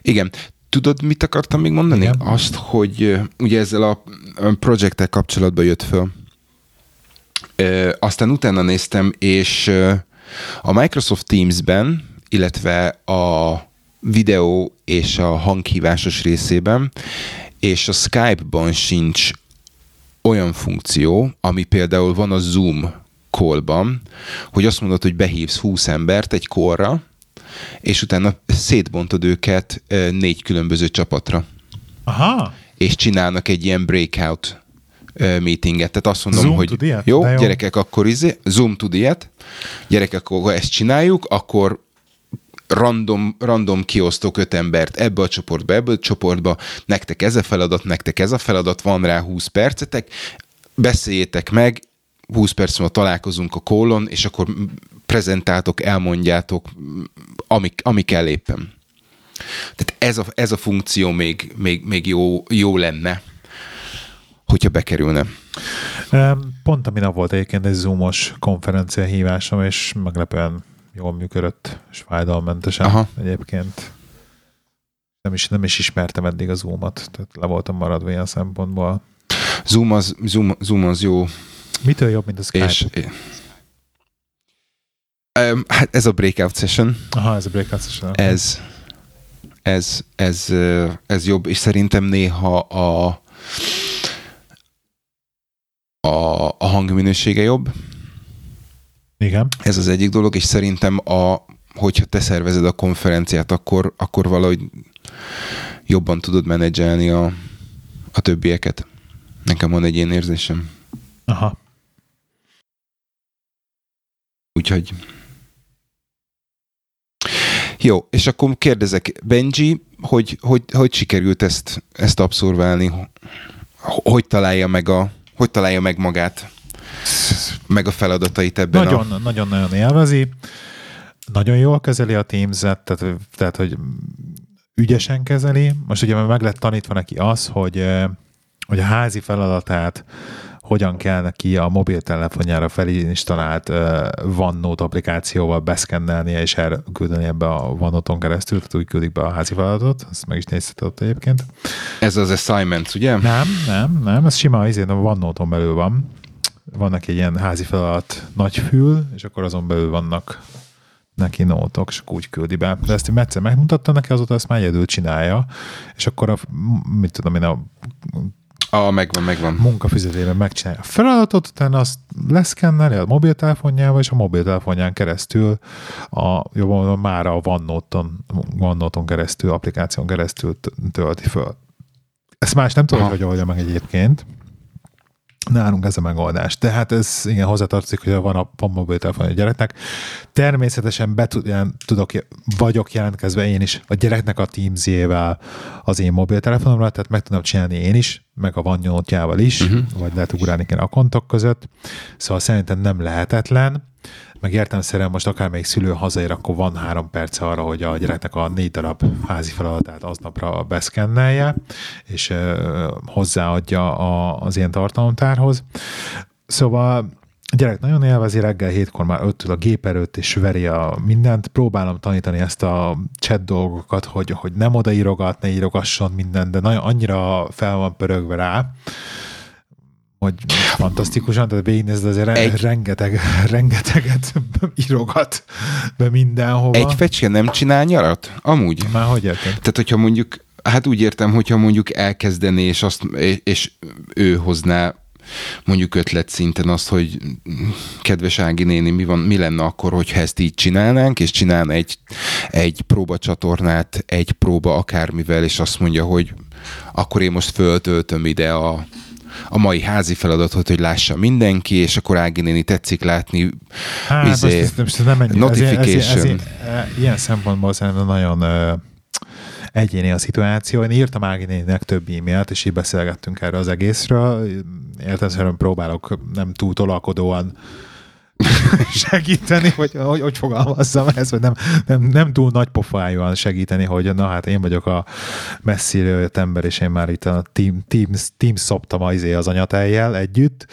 Igen. Tudod, mit akartam még mondani? Igen. Azt, hogy ugye ezzel a projekttel kapcsolatban jött föl. Aztán utána néztem, és a Microsoft Teams-ben, illetve a videó és a hanghívásos részében, és a Skype-ban sincs olyan funkció, ami például van a Zoom callban, hogy azt mondod, hogy behívsz 20 embert egy korra, és utána szétbontod őket négy különböző csapatra. Aha. És csinálnak egy ilyen breakout meetinget. Tehát azt mondom, Zoom hogy jó, jó, gyerekek, akkor izé, Zoom tud ilyet, gyerekek, akkor ezt csináljuk, akkor random, random kiosztok öt embert ebbe a csoportba, ebbe a csoportba, nektek ez a feladat, nektek ez a feladat, van rá 20 percetek, beszéljétek meg, 20 perc múlva találkozunk a kólon, és akkor prezentáltok, elmondjátok, ami, ami kell éppen. Tehát ez a, ez a funkció még, még, még jó, jó lenne, hogyha bekerülne. Pont a minap volt egyébként egy zoomos konferencia hívásom, és meglepően jól működött, és fájdalmentesen Aha. egyébként. Nem is, nem is ismertem eddig a Zoom-ot, tehát le voltam maradva ilyen szempontból. Zoom az, Zoom, Zoom az jó. Mitől jobb, mint a Skype? És, um, hát ez a breakout session. Aha, ez a breakout session. Ez, ez, ez, ez jobb, és szerintem néha a, a, a hangminősége jobb Igen. Ez az egyik dolog, és szerintem a, hogyha te szervezed a konferenciát, akkor, akkor valahogy jobban tudod menedzselni a, a többieket. Nekem van egy ilyen érzésem. Aha. Úgyhogy... Jó, és akkor kérdezek, Benji, hogy, hogy, hogy sikerült ezt, ezt abszorválni? Hogy találja meg a, hogy találja meg magát? Meg a feladatait ebben nagyon, a... Nagyon-nagyon élvezi. Nagyon jól kezeli a Teams-et, tehát, tehát hogy ügyesen kezeli. Most ugye meg lett tanítva neki az, hogy, hogy a házi feladatát hogyan kell neki a mobiltelefonjára uh, OneNote applikációval beszkennelnie és elküldeni ebbe a OneNote-on keresztül, tehát úgy küldik be a házi feladatot, ezt meg is nézheted ott egyébként. Ez az assignment, ugye? Nem, nem, nem, ez sima, izén a OneNote-on belül van. Vannak egy ilyen házi feladat nagy fül, és akkor azon belül vannak neki nótok, és úgy küldi be. De ezt egyszer megmutatta neki, azóta ezt már egyedül csinálja, és akkor a, mit tudom én, a a, megvan, megvan. Munkafizetében megcsinálja a feladatot, utána azt leszkenneli a mobiltelefonjával, és a mobiltelefonján keresztül, a, jobban már a OneNote-on, keresztül, applikáción keresztül tölti föl. Ezt más nem tudom, hogy oldja meg egyébként, Nálunk ez a megoldás. Tehát ez igen hozzátartozik, hogy van a van mobiltelefon a gyereknek. Természetesen be tudok, vagyok jelentkezve én is a gyereknek a Teams-jével az én mobiltelefonomra, tehát meg tudom csinálni én is, meg a van is, uh-huh. vagy lehet ugrálni a kontok között. Szóval szerintem nem lehetetlen meg értelmszerűen most akármelyik szülő hazaér, akkor van három perc arra, hogy a gyereknek a négy darab házi feladatát aznapra beszkennelje, és hozzáadja a, az ilyen tartalomtárhoz. Szóval a gyerek nagyon élvezi, reggel hétkor már öttül a gép előtt, és veri a mindent. Próbálom tanítani ezt a chat dolgokat, hogy, hogy nem odaírogat, ne írogasson mindent, de nagyon annyira fel van pörögve rá, hogy fantasztikusan, tehát végignézed azért egy... rengeteg, [laughs] rengeteget [laughs] írogat be mindenhova. Egy fecske nem csinál nyarat? Amúgy? Már hogy érted? Tehát, hogyha mondjuk, hát úgy értem, hogyha mondjuk elkezdené, és, azt, és ő hozná mondjuk ötlet szinten azt, hogy kedves Ági néni, mi, van, mi lenne akkor, hogyha ezt így csinálnánk, és csinálna egy, egy próbacsatornát, egy próba akármivel, és azt mondja, hogy akkor én most föltöltöm ide a a mai házi feladatot, hogy lássa mindenki, és akkor Ági néni tetszik látni hát, izé, most, most nem ennyi. notification. Ez, ez, ez, ez, ilyen szempontból szerintem nagyon egyéni a szituáció. Én írtam Ági néninek több e-mailt, és így beszélgettünk erről az egészről. Értem, próbálok nem túl tolakodóan [laughs] segíteni, vagy hogy, hogy fogalmazzam ezt, vagy nem, nem, nem túl nagy pofájúan segíteni, hogy na hát én vagyok a messziről jött ember, és én már itt a team, team, team szoptam az, izé az anyatejjel együtt,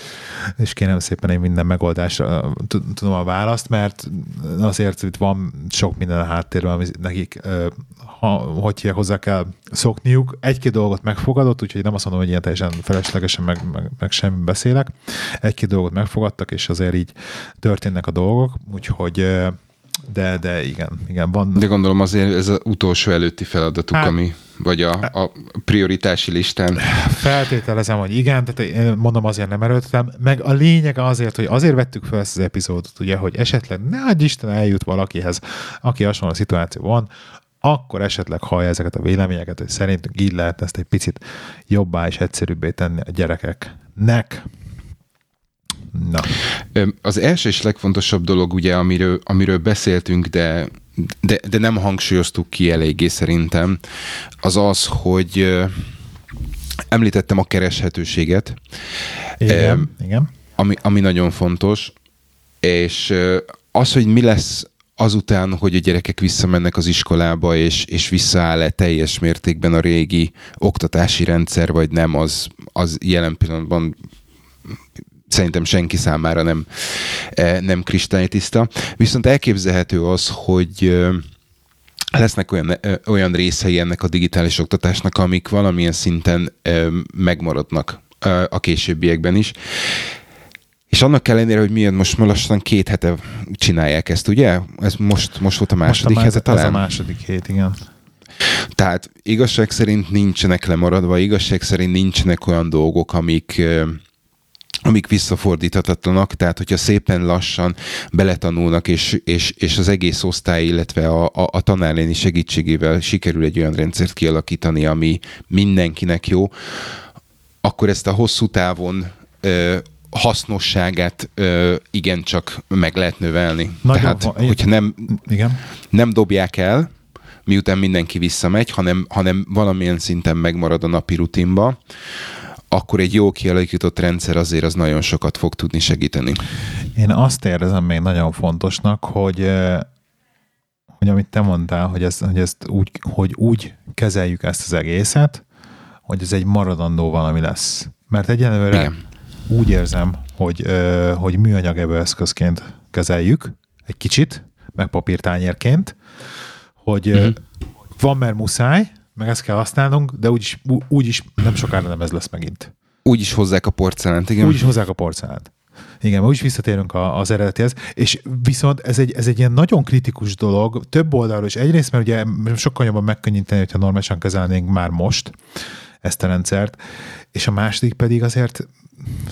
és kérem szépen én minden megoldásra tudom a választ, mert azért itt van sok minden a háttérben, ami nekik ha, hogy hozzá kell szokniuk. Egy-két dolgot megfogadott, úgyhogy nem azt mondom, hogy ilyen teljesen feleslegesen meg, meg, meg semmi beszélek. Egy-két dolgot megfogadtak, és azért így történnek a dolgok, úgyhogy de, de igen, igen, van. De gondolom azért ez az utolsó előtti feladatuk, hát, ami, vagy a, a prioritási listán. Feltételezem, hogy igen, tehát én mondom azért nem erőltetem, meg a lényeg azért, hogy azért vettük fel ezt az epizódot, ugye, hogy esetleg ne adj Isten eljut valakihez, aki hasonló szituáció van, akkor esetleg hallja ezeket a véleményeket, hogy szerintünk így lehet ezt egy picit jobbá és egyszerűbbé tenni a gyerekeknek. Na. Az első és legfontosabb dolog, ugye, amiről, amiről beszéltünk, de, de, de nem hangsúlyoztuk ki eléggé szerintem, az az, hogy említettem a kereshetőséget. Igen, igen. Ami, ami nagyon fontos, és az, hogy mi lesz azután, hogy a gyerekek visszamennek az iskolába, és, és visszaáll-e teljes mértékben a régi oktatási rendszer, vagy nem, az, az jelen pillanatban szerintem senki számára nem, e, nem kristálytiszta. Viszont elképzelhető az, hogy lesznek olyan, e, olyan részei ennek a digitális oktatásnak, amik valamilyen szinten megmaradnak a későbbiekben is. És annak ellenére, hogy milyen most lassan két hete csinálják ezt, ugye? Ez most, most volt a második most a hete talán? Ez a második hét, igen. Tehát igazság szerint nincsenek lemaradva, igazság szerint nincsenek olyan dolgok, amik, amik visszafordíthatatlanak, tehát hogyha szépen lassan beletanulnak, és, és, és az egész osztály, illetve a, a, a tanárléni segítségével sikerül egy olyan rendszert kialakítani, ami mindenkinek jó, akkor ezt a hosszú távon ö, hasznosságát ö, igencsak meg lehet növelni. Nagyon Tehát, ha, hogyha nem, igen. nem dobják el, miután mindenki visszamegy, hanem, hanem valamilyen szinten megmarad a napi rutinba, akkor egy jó kialakított rendszer azért az nagyon sokat fog tudni segíteni. Én azt érzem még nagyon fontosnak, hogy hogy amit te mondtál, hogy ezt, hogy ezt úgy, hogy úgy kezeljük ezt az egészet, hogy ez egy maradandó valami lesz. Mert egyenlőre Igen. Úgy érzem, hogy, hogy műanyag eszközként kezeljük, egy kicsit, meg papírtányérként, hogy uh-huh. van, mert muszáj, meg ezt kell használnunk, de úgyis, úgyis nem sokára nem ez lesz megint. Úgy is hozzák a porcelánt, igen. Úgy is hozzák a porcelánt. Igen, úgy is visszatérünk az eredetihez, és viszont ez egy, ez egy ilyen nagyon kritikus dolog, több oldalról is. Egyrészt, mert ugye sokkal jobban megkönnyíteni, hogyha normálisan kezelnénk már most ezt a rendszert, és a második pedig azért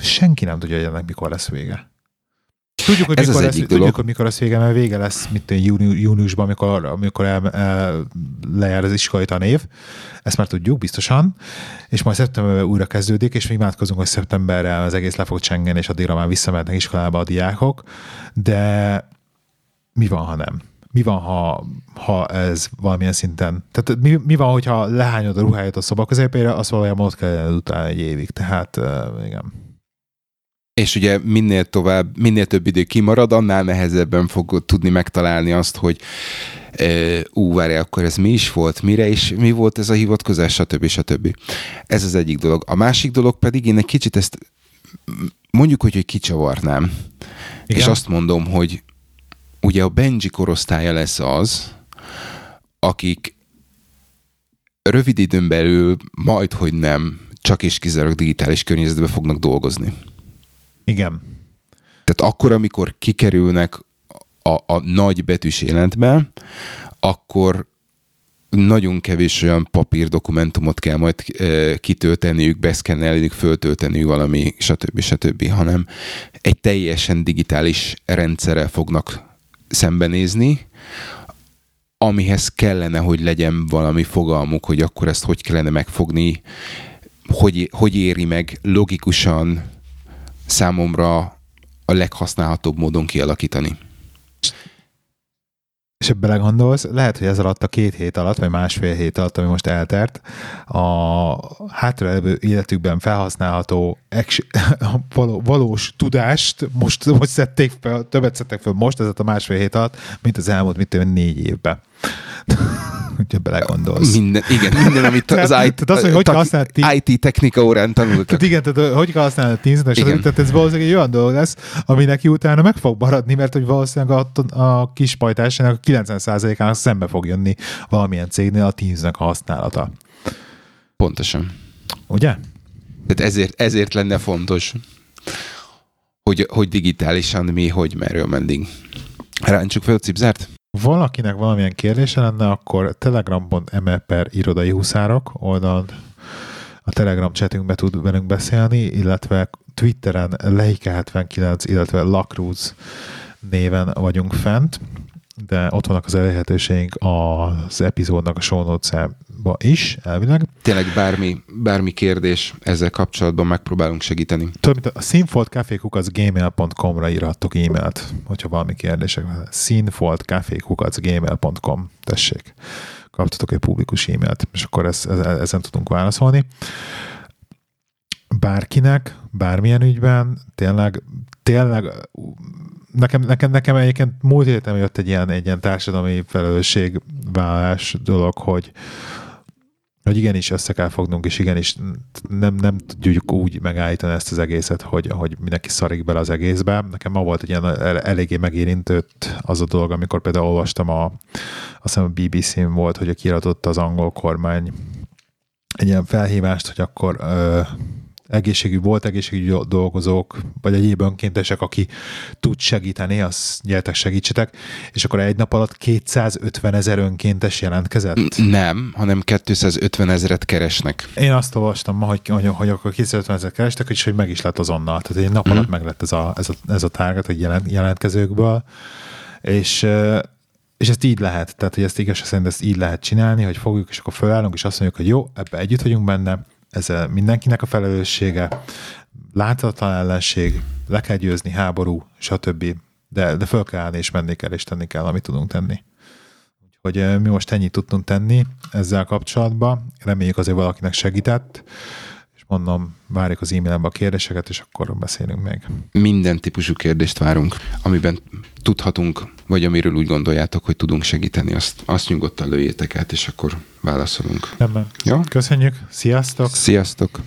senki nem tudja, hogy ennek mikor lesz vége. Tudjuk, hogy, Ez mikor, az lesz, tudjuk, hogy mikor lesz vége, mert vége lesz, mint júni, júniusban, amikor, amikor el, el, lejár az iskolai tanév. Ezt már tudjuk biztosan. És majd szeptemberben újra kezdődik, és mi imádkozunk, hogy szeptemberre az egész le fog csengeni, és addigra már visszamehetnek iskolába a diákok. De mi van, ha nem? Mi van, ha, ha ez valamilyen szinten... Tehát mi, mi van, hogyha lehányod a ruháját a szoba közepére, azt valójában ott kell utána egy évig. Tehát igen. És ugye minél tovább, minél több idő kimarad, annál nehezebben fog tudni megtalálni azt, hogy ú, várj, akkor ez mi is volt, mire is, mi volt ez a hivatkozás, stb. stb. Ez az egyik dolog. A másik dolog pedig én egy kicsit ezt mondjuk, hogy, hogy kicsavarnám. Igen. És azt mondom, hogy ugye a Benji korosztálya lesz az, akik rövid időn belül majd, hogy nem, csak és kizárólag digitális környezetben fognak dolgozni. Igen. Tehát akkor, amikor kikerülnek a, a nagy betűs életbe, akkor nagyon kevés olyan papír dokumentumot kell majd e, kitölteniük, beszkennelniük, föltölteniük valami, stb. stb., hanem egy teljesen digitális rendszerrel fognak szembenézni, amihez kellene, hogy legyen valami fogalmuk, hogy akkor ezt hogy kellene megfogni, hogy, hogy éri meg logikusan, számomra a leghasználhatóbb módon kialakítani. És ebbe belegondolsz, lehet, hogy ez alatt a két hét alatt, vagy másfél hét alatt, ami most eltert, a hátralévő életükben felhasználható [laughs] való, valós tudást most, most szedték fel, többet szedtek fel most, ez a másfél hét alatt, mint az elmúlt, mit tudom, négy évben [laughs] hogyha belegondolsz. Minden, igen, [laughs] minden, amit az tehát, IT, az, hogy hogy használ IT technika órán tanultak. Tehát igen, tehát hogy kell használni a Teams-et, tehát ez valószínűleg egy olyan dolog lesz, ami neki utána meg fog maradni, mert hogy valószínűleg a, a kis pajtásának a 90%-ának szembe fog jönni valamilyen cégnél a Teams-nek a használata. Pontosan. Ugye? Tehát ezért, ezért lenne fontos, hogy, hogy digitálisan mi, hogy merről mendig. Ráncsuk fel a cipzárt? Valakinek valamilyen kérdése lenne, akkor telegram.me per irodai huszárok oldalon a Telegram chatünkbe tud velünk beszélni, illetve Twitteren Leike79, illetve Lakruz néven vagyunk fent de ott vannak az elérhetőségünk az epizódnak a show notes is, elvileg. Tényleg bármi, bármi kérdés ezzel kapcsolatban megpróbálunk segíteni. Tudom, mint a színfoltcafékukacgmail.com-ra írhattok e-mailt, hogyha valami kérdések van. színfoltcafékukacgmail.com tessék. Kaptatok egy publikus e-mailt, és akkor ez, ez, ezen tudunk válaszolni. Bárkinek, bármilyen ügyben, tényleg, tényleg nekem, nekem, nekem egyébként múlt héten jött egy ilyen, egy ilyen társadalmi felelősségvállalás dolog, hogy, hogy igenis össze kell fognunk, és igenis nem, nem tudjuk úgy megállítani ezt az egészet, hogy, hogy mindenki szarik bele az egészbe. Nekem ma volt egy ilyen eléggé megérintőt az a dolog, amikor például olvastam a, azt hiszem a BBC-n volt, hogy kiadott az angol kormány egy ilyen felhívást, hogy akkor ö, egészségügy, volt egészségügyi dolgozók, vagy egyéb önkéntesek, aki tud segíteni, az gyertek segítsetek, és akkor egy nap alatt 250 ezer önkéntes jelentkezett? Nem, hanem 250 ezeret keresnek. Én azt olvastam ma, hogy, hogy, hogy akkor 250 ezer kerestek, és hogy meg is lett azonnal. Tehát egy nap mm. alatt meg lett ez a, ez a, ez a tárgat, hogy jelent, jelentkezőkből, és és ezt így lehet, tehát hogy ezt igazság szerint ezt így lehet csinálni, hogy fogjuk, és akkor fölállunk, és azt mondjuk, hogy jó, ebbe együtt vagyunk benne, ez mindenkinek a felelőssége, láthatatlan ellenség, le kell győzni, háború, stb. De, de föl kell állni, és menni kell, és tenni kell, amit tudunk tenni. Úgyhogy mi most ennyit tudtunk tenni ezzel kapcsolatban. Reméljük azért valakinek segített mondom, várjuk az e-mailembe a kérdéseket, és akkor beszélünk még. Minden típusú kérdést várunk, amiben tudhatunk, vagy amiről úgy gondoljátok, hogy tudunk segíteni, azt, azt nyugodtan lőjétek át, és akkor válaszolunk. Nem, Jó? Köszönjük, sziasztok! Sziasztok!